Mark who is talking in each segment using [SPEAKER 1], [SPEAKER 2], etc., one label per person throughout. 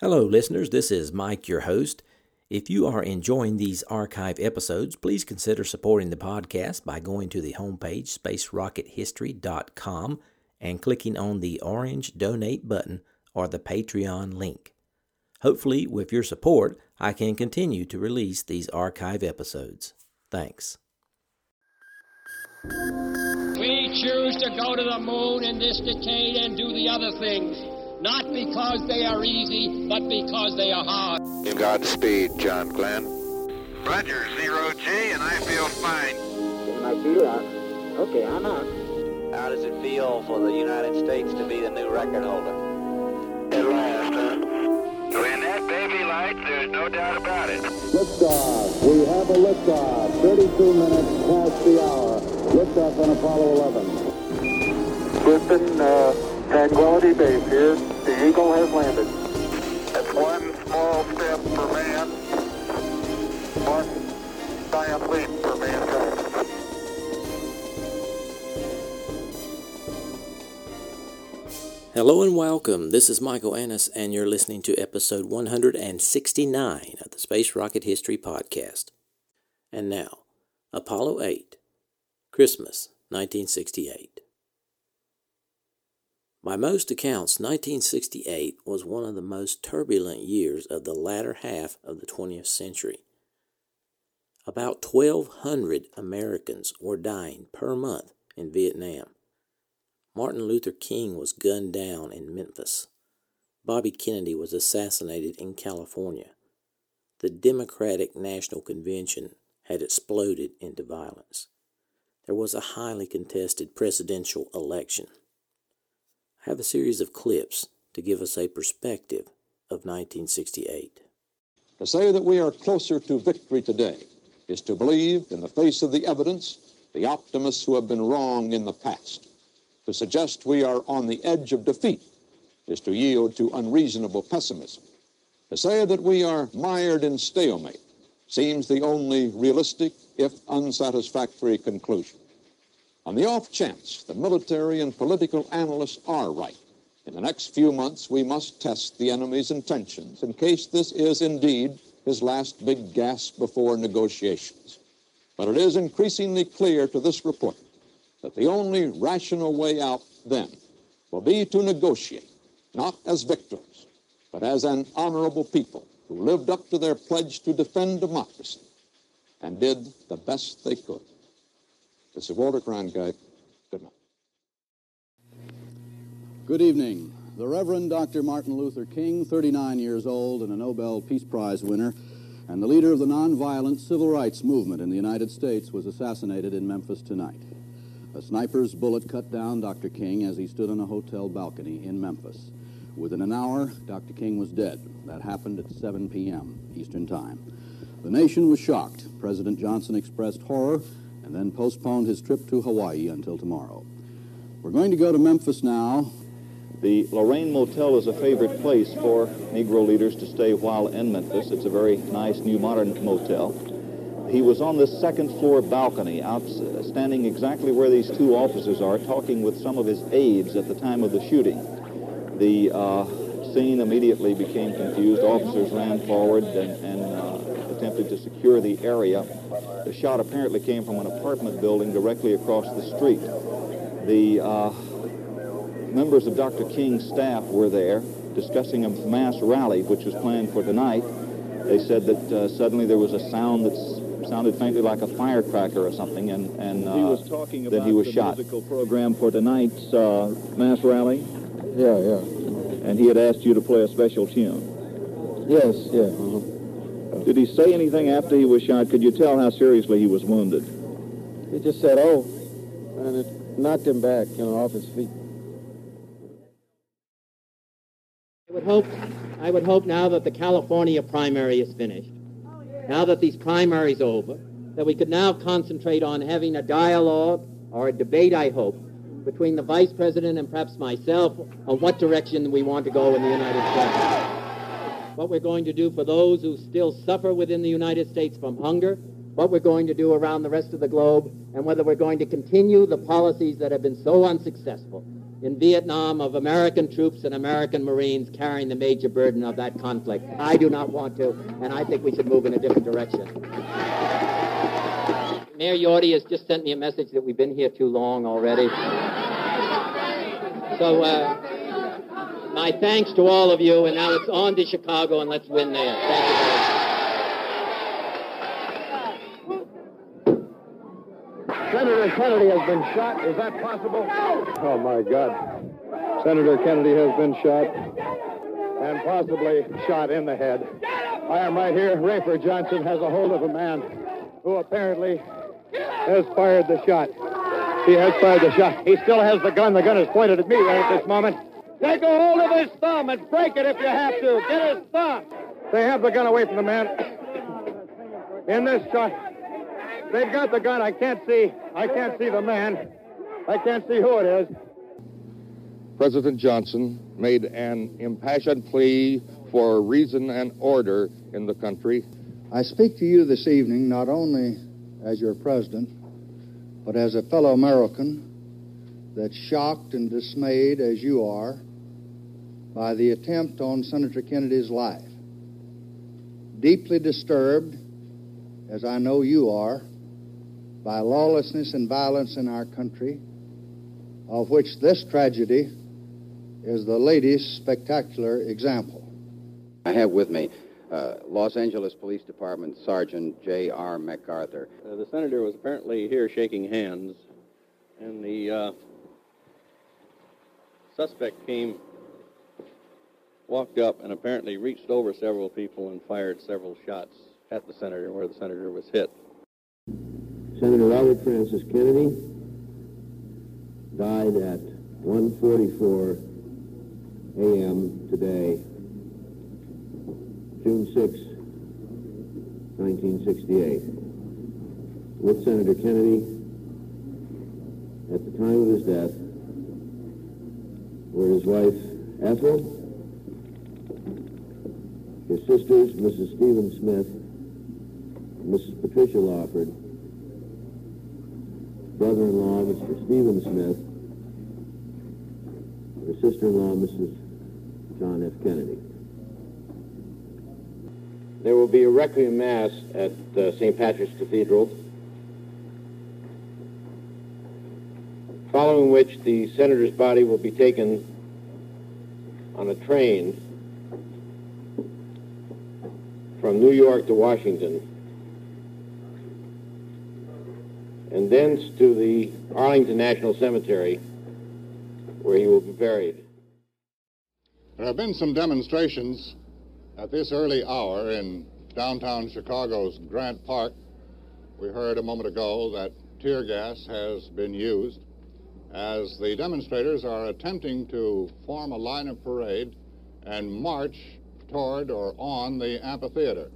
[SPEAKER 1] Hello, listeners. This is Mike, your host. If you are enjoying these archive episodes, please consider supporting the podcast by going to the homepage, spacerockethistory.com, and clicking on the orange donate button or the Patreon link. Hopefully, with your support, I can continue to release these archive episodes. Thanks.
[SPEAKER 2] We choose to go to the moon in this decade and do the other things, not because they are easy, but because they are hard.
[SPEAKER 3] Godspeed, John Glenn.
[SPEAKER 4] Roger, zero G, and I feel fine.
[SPEAKER 5] Getting my feet out. Okay, I'm out.
[SPEAKER 6] How does it feel for the United States to be the new record holder?
[SPEAKER 4] At last, huh? When that baby lights, there's no doubt about it.
[SPEAKER 7] Liftoff. We have a liftoff. 32 minutes past the hour. Liftoff on Apollo 11.
[SPEAKER 8] Houston, uh, Tranquility Base here. The Eagle has landed.
[SPEAKER 4] That's one small step for man, one giant leap for mankind.
[SPEAKER 1] Hello and welcome. This is Michael Annis, and you're listening to episode 169 of the Space Rocket History Podcast. And now, Apollo 8, Christmas 1968. By most accounts, 1968 was one of the most turbulent years of the latter half of the 20th century. About 1,200 Americans were dying per month in Vietnam. Martin Luther King was gunned down in Memphis. Bobby Kennedy was assassinated in California. The Democratic National Convention had exploded into violence. There was a highly contested presidential election. Have a series of clips to give us a perspective of 1968.
[SPEAKER 9] To say that we are closer to victory today is to believe, in the face of the evidence, the optimists who have been wrong in the past. To suggest we are on the edge of defeat is to yield to unreasonable pessimism. To say that we are mired in stalemate seems the only realistic, if unsatisfactory, conclusion. On the off chance the military and political analysts are right, in the next few months we must test the enemy's intentions in case this is indeed his last big gasp before negotiations. But it is increasingly clear to this report that the only rational way out then will be to negotiate, not as victors, but as an honorable people who lived up to their pledge to defend democracy and did the best they could. This is Walter Cronkite. Good night.
[SPEAKER 10] Good evening. The Reverend Dr. Martin Luther King, 39 years old and a Nobel Peace Prize winner, and the leader of the nonviolent civil rights movement in the United States, was assassinated in Memphis tonight. A sniper's bullet cut down Dr. King as he stood on a hotel balcony in Memphis. Within an hour, Dr. King was dead. That happened at 7 p.m. Eastern Time. The nation was shocked. President Johnson expressed horror and then postponed his trip to Hawaii until tomorrow. We're going to go to Memphis now.
[SPEAKER 11] The Lorraine Motel is a favorite place for Negro leaders to stay while in Memphis. It's a very nice new modern motel. He was on the second floor balcony, out standing exactly where these two officers are, talking with some of his aides at the time of the shooting. The uh, scene immediately became confused. Officers ran forward and, and attempted to secure the area. The shot apparently came from an apartment building directly across the street. The uh, members of Dr. King's staff were there discussing a mass rally which was planned for tonight. They said that uh, suddenly there was a sound that sounded faintly like a firecracker or something, and, and
[SPEAKER 12] he was talking
[SPEAKER 11] then
[SPEAKER 12] about
[SPEAKER 11] he was
[SPEAKER 12] the
[SPEAKER 11] shot.
[SPEAKER 12] musical program for tonight's uh, mass rally,
[SPEAKER 8] Yeah, yeah.
[SPEAKER 12] and he had asked you to play a special tune.
[SPEAKER 8] Yes, yeah. Uh-huh.
[SPEAKER 12] Did he say anything after he was shot? Could you tell how seriously he was wounded?
[SPEAKER 8] He just said, oh, and it knocked him back, you know, off his feet.
[SPEAKER 13] I would hope, I would hope now that the California primary is finished, now that these primaries are over, that we could now concentrate on having a dialogue or a debate, I hope, between the vice president and perhaps myself on what direction we want to go in the United States. What we're going to do for those who still suffer within the United States from hunger, what we're going to do around the rest of the globe, and whether we're going to continue the policies that have been so unsuccessful in Vietnam of American troops and American Marines carrying the major burden of that conflict. I do not want to, and I think we should move in a different direction. Mayor Yorty has just sent me a message that we've been here too long already. So, uh, my thanks to all of you, and now it's on to Chicago, and let's win there.
[SPEAKER 14] Senator Kennedy has been shot. Is that possible? Oh, my God. Senator Kennedy has been shot and possibly shot in the head. I am right here. Rafer Johnson has a hold of a man who apparently has fired the shot. He has fired the shot. He still has the gun. The gun is pointed at me right at this moment. Take a hold of his thumb and break it if you have to. Get his thumb. They have the gun away from the man. In this shot, they've got the gun. I can't see. I can't see the man. I can't see who it is.
[SPEAKER 15] President Johnson made an impassioned plea for reason and order in the country.
[SPEAKER 16] I speak to you this evening not only as your president, but as a fellow American that's shocked and dismayed as you are by the attempt on Senator Kennedy's life. Deeply disturbed, as I know you are, by lawlessness and violence in our country, of which this tragedy is the latest spectacular example.
[SPEAKER 17] I have with me uh, Los Angeles Police Department Sergeant J.R. MacArthur.
[SPEAKER 18] Uh, the senator was apparently here shaking hands, and the uh, suspect came, walked up, and apparently reached over several people and fired several shots at the senator where the senator was hit.
[SPEAKER 19] Senator Robert Francis Kennedy died at 1:44 a.m. today, June 6, 1968. With Senator Kennedy, at the time of his death, were his wife Ethel, his sisters Mrs. Stephen Smith, Mrs. Patricia Lawford, brother-in-law Mr. Stephen Smith, her sister-in-law Mrs. John F. Kennedy. There will be a requiem mass at uh, St. Patrick's Cathedral, following which the senator's body will be taken on a train from New York to Washington, and thence to the Arlington National Cemetery, where he will be buried.
[SPEAKER 20] There have been some demonstrations at this early hour in downtown Chicago's Grant Park. We heard a moment ago that tear gas has been used as the demonstrators are attempting to form a line of parade and march toward or on the amphitheater.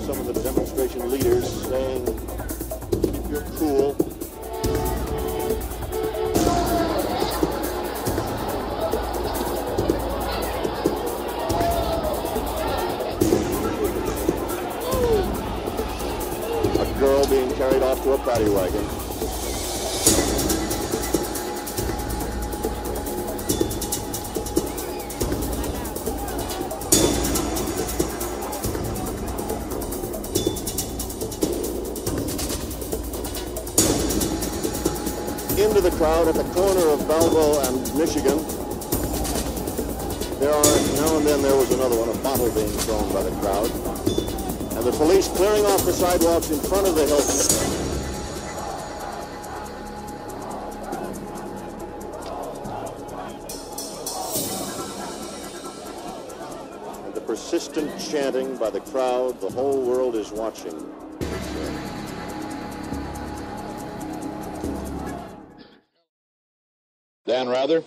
[SPEAKER 21] Some of the demonstration leaders saying, keep your cool. A girl being carried off to a paddy wagon. Into the crowd at the corner of Belleville and Michigan. There are, now and then there was another one, a bottle being thrown by the crowd. And the police clearing off the sidewalks in front of the Hilton. And the persistent chanting by the crowd, the whole world is watching.
[SPEAKER 15] Rather?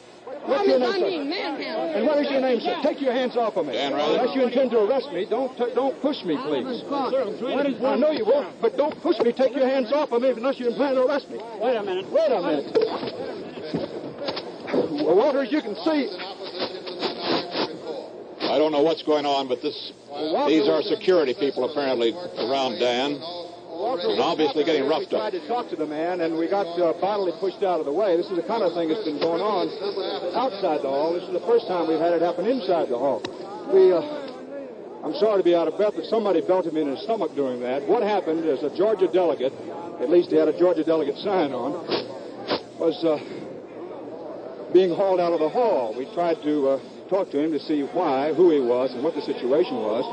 [SPEAKER 14] What's your name, sir? And what is your name, sir? Take your hands off of me.
[SPEAKER 15] Dan Rather.
[SPEAKER 14] Unless you intend to arrest me, don't t- don't push me, please. I know you won't, but don't push me. Take your hands off of me unless you plan to arrest me. Wait a minute. Wait a minute. Well, Walters, you can see.
[SPEAKER 15] I don't know what's going on, but this these are security people apparently around Dan.
[SPEAKER 14] And
[SPEAKER 21] obviously getting roughed
[SPEAKER 14] we
[SPEAKER 21] up.
[SPEAKER 14] tried to talk to the man, and we got uh, bodily pushed out of the way. This is the kind of thing that's been going on outside the hall. This is the first time we've had it happen inside the hall. We, uh, I'm sorry to be out of breath, but somebody belted me in the stomach during that. What happened is a Georgia delegate, at least he had a Georgia delegate sign on, was uh, being hauled out of the hall. We tried to uh, talk to him to see why, who he was, and what the situation was.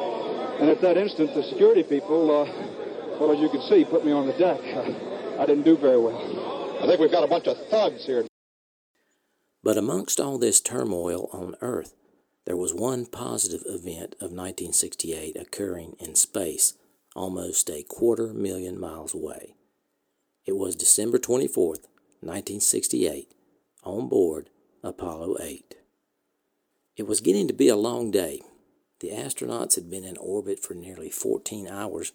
[SPEAKER 14] And at that instant, the security people, uh, well, as you can see, put me on the deck. I didn't do very well.
[SPEAKER 21] I think we've got a bunch of thugs here.
[SPEAKER 1] But amongst all this turmoil on Earth, there was one positive event of 1968 occurring in space, almost a quarter million miles away. It was December 24th, 1968, on board Apollo 8. It was getting to be a long day. The astronauts had been in orbit for nearly 14 hours,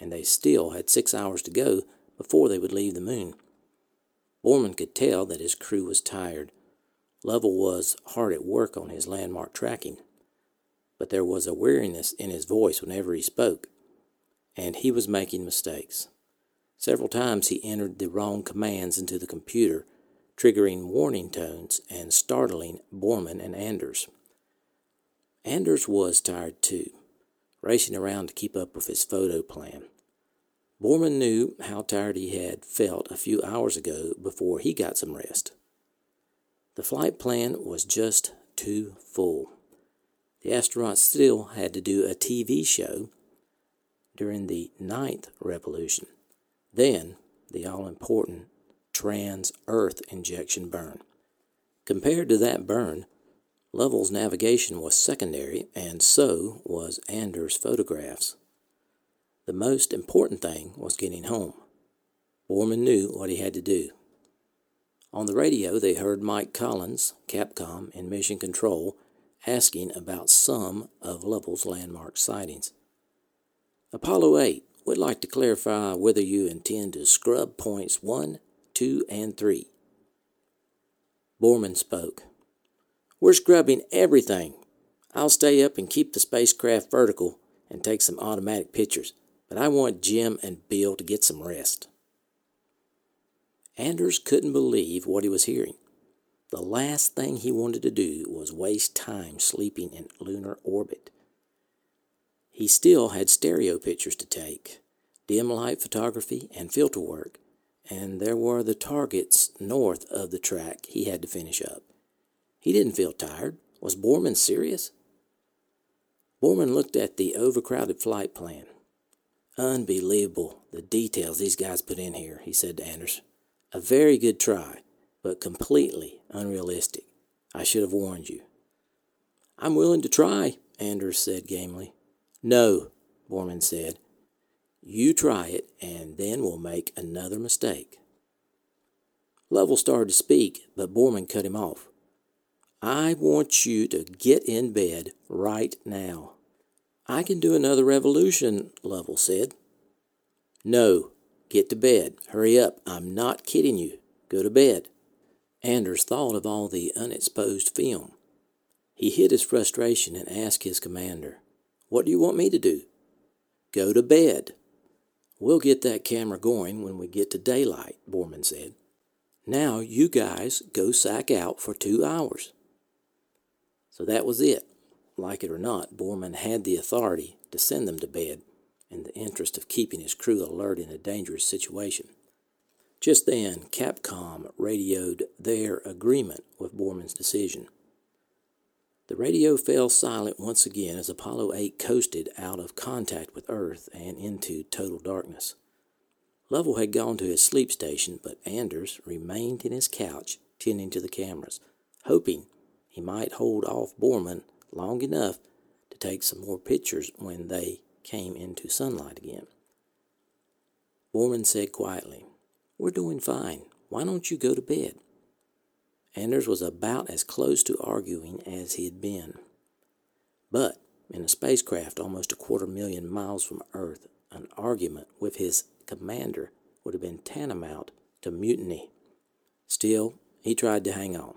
[SPEAKER 1] and they still had six hours to go before they would leave the moon. Borman could tell that his crew was tired. Lovell was hard at work on his landmark tracking, but there was a weariness in his voice whenever he spoke, and he was making mistakes. Several times he entered the wrong commands into the computer, triggering warning tones and startling Borman and Anders. Anders was tired too, racing around to keep up with his photo plan. Borman knew how tired he had felt a few hours ago before he got some rest. The flight plan was just too full. The astronauts still had to do a TV show during the ninth revolution, then the all important trans Earth injection burn. Compared to that burn, Lovell's navigation was secondary, and so was Anders' photographs. The most important thing was getting home. Borman knew what he had to do. On the radio, they heard Mike Collins, Capcom, in Mission Control, asking about some of Lovell's landmark sightings. Apollo 8 we'd like to clarify whether you intend to scrub points 1, 2, and 3. Borman spoke. We're scrubbing everything. I'll stay up and keep the spacecraft vertical and take some automatic pictures, but I want Jim and Bill to get some rest. Anders couldn't believe what he was hearing. The last thing he wanted to do was waste time sleeping in lunar orbit. He still had stereo pictures to take, dim light photography, and filter work, and there were the targets north of the track he had to finish up. He didn't feel tired. Was Borman serious? Borman looked at the overcrowded flight plan. Unbelievable, the details these guys put in here, he said to Anders. A very good try, but completely unrealistic. I should have warned you. I'm willing to try, Anders said gamely. No, Borman said. You try it, and then we'll make another mistake. Lovell started to speak, but Borman cut him off. I want you to get in bed right now. I can do another revolution, Lovell said. No, get to bed. Hurry up. I'm not kidding you. Go to bed. Anders thought of all the unexposed film. He hid his frustration and asked his commander, What do you want me to do? Go to bed. We'll get that camera going when we get to daylight, Borman said. Now you guys go sack out for two hours. So that was it. Like it or not, Borman had the authority to send them to bed in the interest of keeping his crew alert in a dangerous situation. Just then, Capcom radioed their agreement with Borman's decision. The radio fell silent once again as Apollo 8 coasted out of contact with Earth and into total darkness. Lovell had gone to his sleep station, but Anders remained in his couch tending to the cameras, hoping he might hold off Borman long enough to take some more pictures when they came into sunlight again. Borman said quietly, We're doing fine. Why don't you go to bed? Anders was about as close to arguing as he had been. But in a spacecraft almost a quarter million miles from Earth, an argument with his commander would have been tantamount to mutiny. Still, he tried to hang on.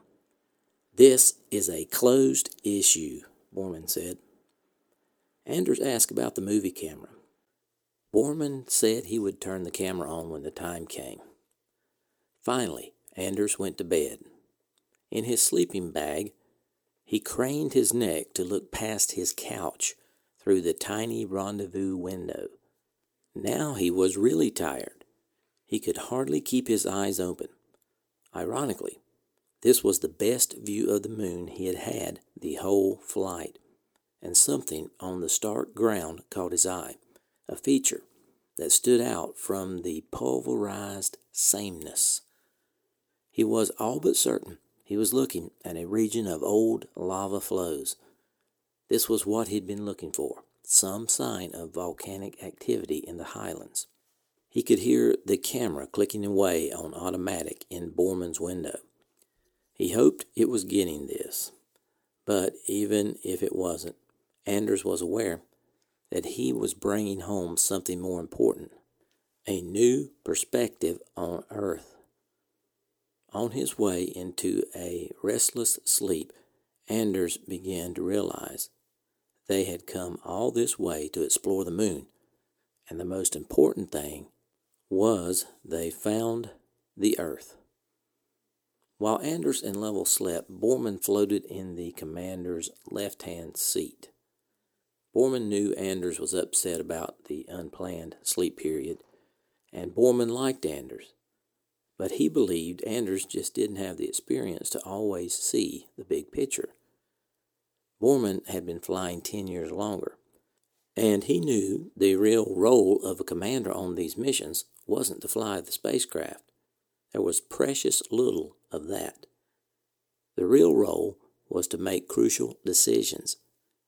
[SPEAKER 1] This is a closed issue, Borman said. Anders asked about the movie camera. Borman said he would turn the camera on when the time came. Finally, Anders went to bed. In his sleeping bag, he craned his neck to look past his couch through the tiny rendezvous window. Now he was really tired. He could hardly keep his eyes open. Ironically, this was the best view of the moon he had had the whole flight, and something on the stark ground caught his eye, a feature that stood out from the pulverized sameness. He was all but certain he was looking at a region of old lava flows. This was what he'd been looking for some sign of volcanic activity in the highlands. He could hear the camera clicking away on automatic in Borman's window. He hoped it was getting this, but even if it wasn't, Anders was aware that he was bringing home something more important a new perspective on Earth. On his way into a restless sleep, Anders began to realize they had come all this way to explore the moon, and the most important thing was they found the Earth. While Anders and Lovell slept, Borman floated in the commander's left hand seat. Borman knew Anders was upset about the unplanned sleep period, and Borman liked Anders. But he believed Anders just didn't have the experience to always see the big picture. Borman had been flying 10 years longer, and he knew the real role of a commander on these missions wasn't to fly the spacecraft. There was precious little of that. The real role was to make crucial decisions,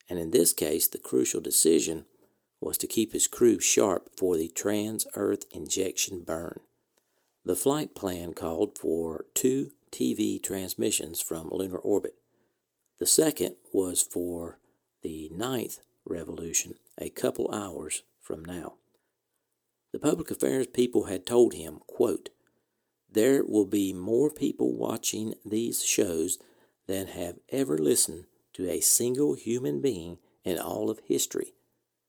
[SPEAKER 1] and in this case, the crucial decision was to keep his crew sharp for the trans Earth injection burn. The flight plan called for two TV transmissions from lunar orbit. The second was for the ninth revolution, a couple hours from now. The public affairs people had told him, quote, there will be more people watching these shows than have ever listened to a single human being in all of history.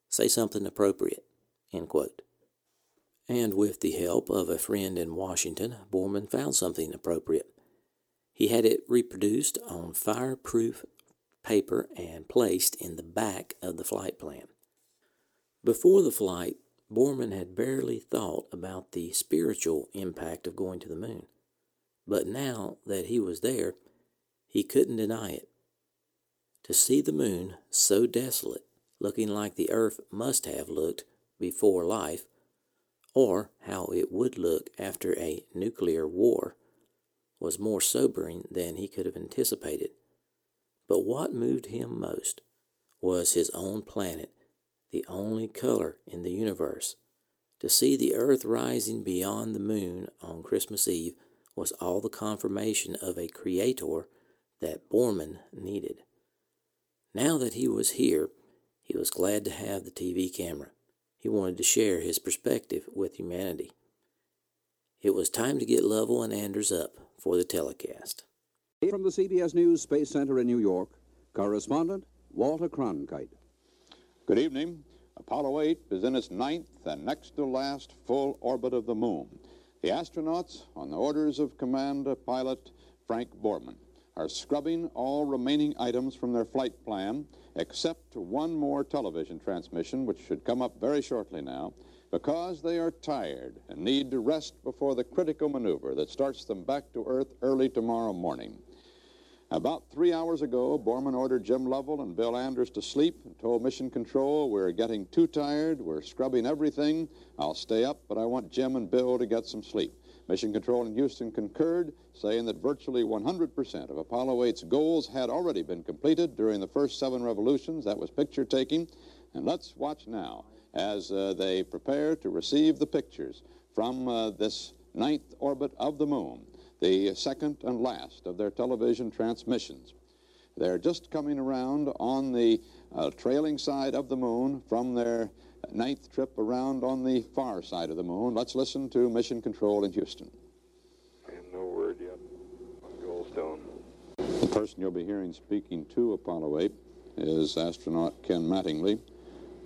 [SPEAKER 1] Say something appropriate. And with the help of a friend in Washington, Borman found something appropriate. He had it reproduced on fireproof paper and placed in the back of the flight plan. Before the flight, Borman had barely thought about the spiritual impact of going to the moon. But now that he was there, he couldn't deny it. To see the moon so desolate, looking like the earth must have looked before life, or how it would look after a nuclear war, was more sobering than he could have anticipated. But what moved him most was his own planet the only color in the universe. To see the earth rising beyond the moon on Christmas Eve was all the confirmation of a creator that Borman needed. Now that he was here, he was glad to have the TV camera. He wanted to share his perspective with humanity. It was time to get Lovell and Anders up for the telecast.
[SPEAKER 22] From the CBS News Space Center in New York, correspondent Walter Cronkite.
[SPEAKER 9] Good evening. Apollo 8 is in its ninth and next to last full orbit of the moon. The astronauts, on the orders of Command Pilot Frank Borman, are scrubbing all remaining items from their flight plan, except one more television transmission, which should come up very shortly now, because they are tired and need to rest before the critical maneuver that starts them back to Earth early tomorrow morning. About three hours ago, Borman ordered Jim Lovell and Bill Anders to sleep and told Mission Control, we're getting too tired, we're scrubbing everything, I'll stay up, but I want Jim and Bill to get some sleep. Mission Control in Houston concurred, saying that virtually 100% of Apollo 8's goals had already been completed during the first seven revolutions. That was picture taking. And let's watch now as uh, they prepare to receive the pictures from uh, this ninth orbit of the moon the second and last of their television transmissions. They're just coming around on the uh, trailing side of the moon from their ninth trip around on the far side of the moon. Let's listen to Mission Control in Houston.
[SPEAKER 23] And no word yet on Goldstone.
[SPEAKER 9] The person you'll be hearing speaking to Apollo 8 is astronaut Ken Mattingly.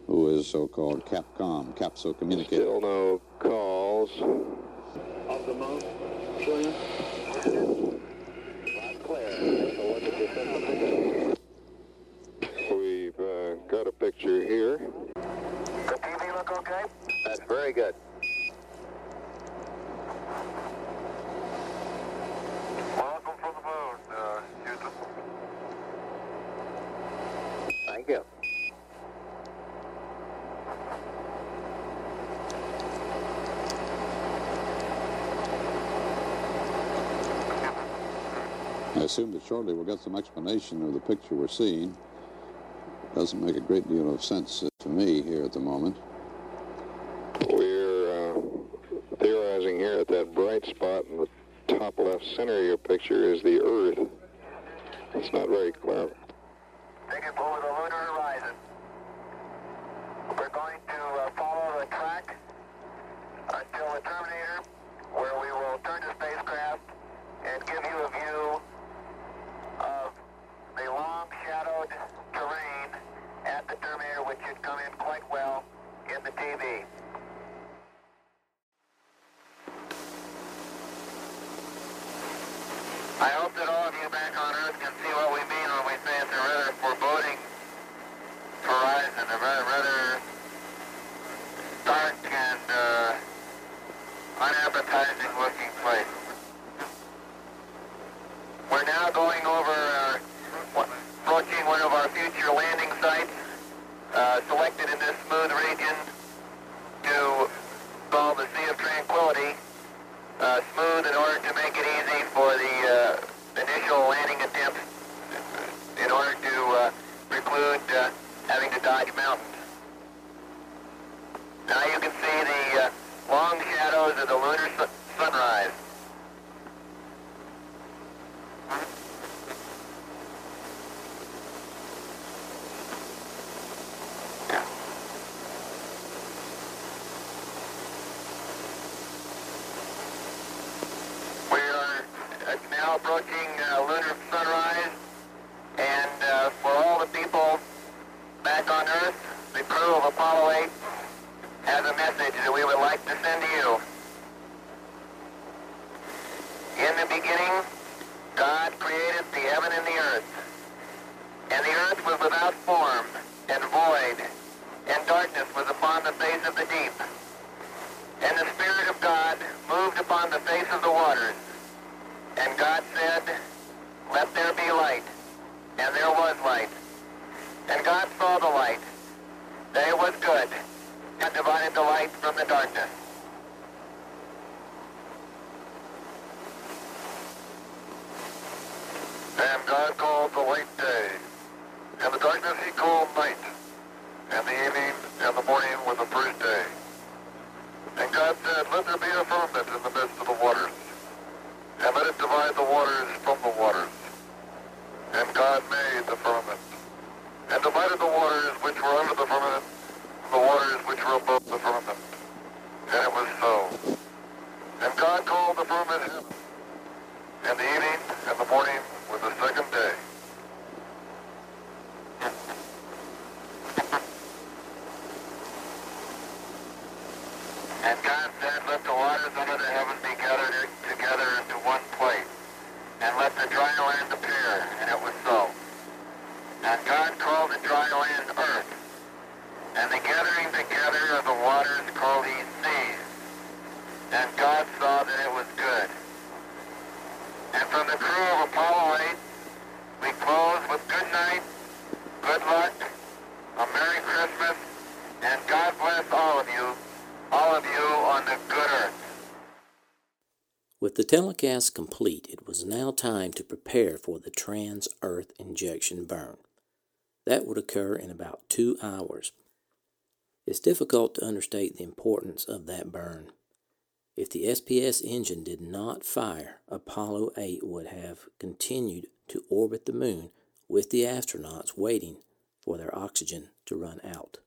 [SPEAKER 9] who is so-called Capcom, Capsule Communicator.
[SPEAKER 23] Still no calls.
[SPEAKER 8] Of the moon,
[SPEAKER 23] We've uh, got a picture here.
[SPEAKER 4] The TV look okay?
[SPEAKER 6] That's very good.
[SPEAKER 4] Welcome from the moon, uh, Houston.
[SPEAKER 6] Thank you.
[SPEAKER 9] I assume that shortly we'll get some explanation of the picture we're seeing. Doesn't make a great deal of sense to me here at the moment.
[SPEAKER 23] We're uh, theorizing here at that bright spot in the top left center of your picture is the Earth. It's not very clear.
[SPEAKER 4] Taking over the lunar horizon. We're going to uh, follow the track until the Terminator, where we will turn the spacecraft and give you a view of the long shadowed terrain at the Terminator, which should come in quite well in the TV. I hope that all of you back on Earth can see what we mean when we say it's a rather foreboding horizon, a rather, rather dark and uh, unappetizing looking place. We're now going over, wa- approaching one of our future landing sites, uh, selected in this smooth region to call the Sea of Tranquility. Uh, smooth in order to make it easy for the uh, initial landing attempts in order to uh, preclude uh, having to dodge mountains. Now you can see the shadows of the lunar su- sunrise. We are uh, now approaching uh, lunar sunrise, and uh, for all the people back on Earth, the crew of Apollo 8 has a message that we would like to send to you. In the beginning, God created the heaven and the earth. And the earth was without form and void, and darkness was upon the face of the deep. And the Spirit of God moved upon the face of the waters. And God said, Let there be light. And there was light. And God saw the light, that it was good, and divided the light from the darkness. And God called the light day, and the darkness he called night, and the evening and the morning were the first day. And God there be a firmament in the midst of the waters, and let it divide the waters from the waters. And God made the firmament, and divided the waters which were under the firmament from the waters which were above the firmament. And it was so. And God called the firmament heaven, and the evening and the morning were the second day. And God said, Let the waters under the heaven be gathered together into one place, and let the dry land appear. And it was so. And God called the dry land earth, and the gathering together of the waters called he seas. And God saw that it was good. And from the crew of Apollo 8, we close with good night, good luck, a Merry Christmas, and God bless all of you, all of you on the good earth.
[SPEAKER 1] With the telecast complete, it was now time to prepare for the trans Earth injection burn. That would occur in about two hours. It's difficult to understate the importance of that burn. If the SPS engine did not fire, Apollo 8 would have continued to orbit the moon with the astronauts waiting for their oxygen to run out.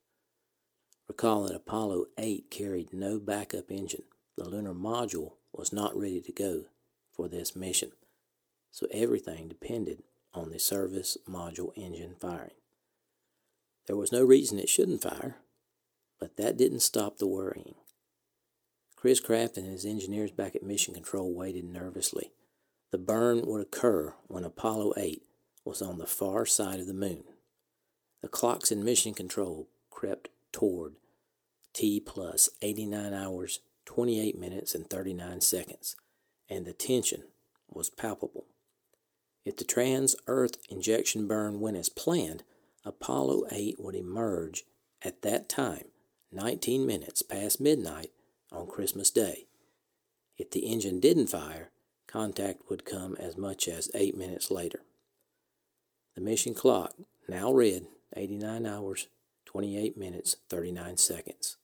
[SPEAKER 1] Recall that Apollo 8 carried no backup engine. The lunar module was not ready to go for this mission, so everything depended on the service module engine firing. There was no reason it shouldn't fire. But that didn't stop the worrying. Chris Kraft and his engineers back at Mission Control waited nervously. The burn would occur when Apollo 8 was on the far side of the moon. The clocks in Mission Control crept toward T plus 89 hours, 28 minutes, and 39 seconds, and the tension was palpable. If the trans Earth injection burn went as planned, Apollo 8 would emerge at that time, 19 minutes past midnight on Christmas Day. If the engine didn't fire, contact would come as much as 8 minutes later. The mission clock now read 89 hours, 28 minutes, 39 seconds.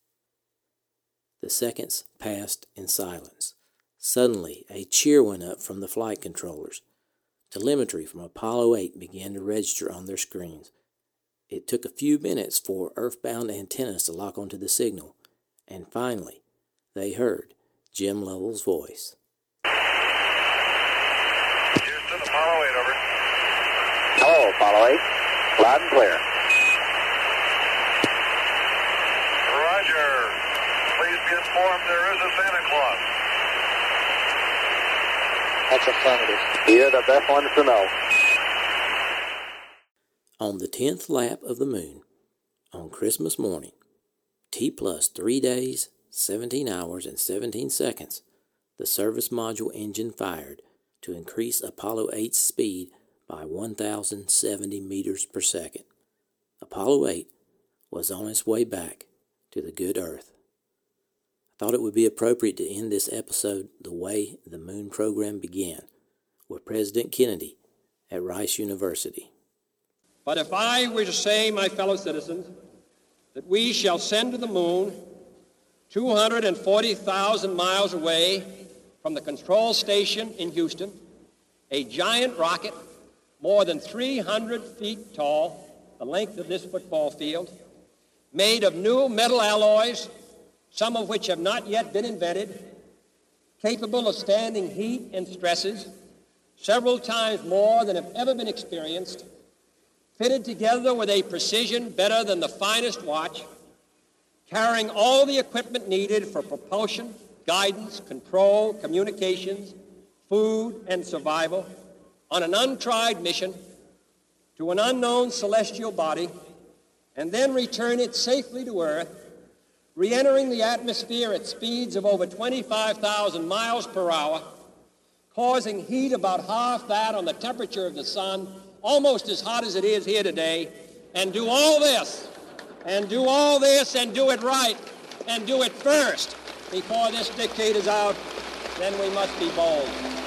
[SPEAKER 1] The seconds passed in silence. Suddenly, a cheer went up from the flight controllers. Telemetry from Apollo 8 began to register on their screens. It took a few minutes for earthbound antennas to lock onto the signal, and finally, they heard Jim Lovell's voice.
[SPEAKER 4] Houston, Apollo 8, over.
[SPEAKER 6] Hello, Apollo 8. Loud and clear.
[SPEAKER 4] Roger. Please be informed there is a Santa Claus.
[SPEAKER 6] That's affirmative. You're the best ones to know.
[SPEAKER 1] On the tenth lap of the moon, on Christmas morning, T plus three days, 17 hours, and 17 seconds, the service module engine fired to increase Apollo 8's speed by 1,070 meters per second. Apollo 8 was on its way back to the good Earth. I thought it would be appropriate to end this episode the way the moon program began, with President Kennedy at Rice University.
[SPEAKER 24] But if I were to say, my fellow citizens, that we shall send to the moon 240,000 miles away from the control station in Houston, a giant rocket more than 300 feet tall, the length of this football field, made of new metal alloys, some of which have not yet been invented, capable of standing heat and stresses several times more than have ever been experienced, fitted together with a precision better than the finest watch, carrying all the equipment needed for propulsion, guidance, control, communications, food, and survival on an untried mission to an unknown celestial body and then return it safely to Earth, re entering the atmosphere at speeds of over 25,000 miles per hour, causing heat about half that on the temperature of the sun, almost as hot as it is here today, and do all this, and do all this, and do it right, and do it first before this is out, then we must be bold.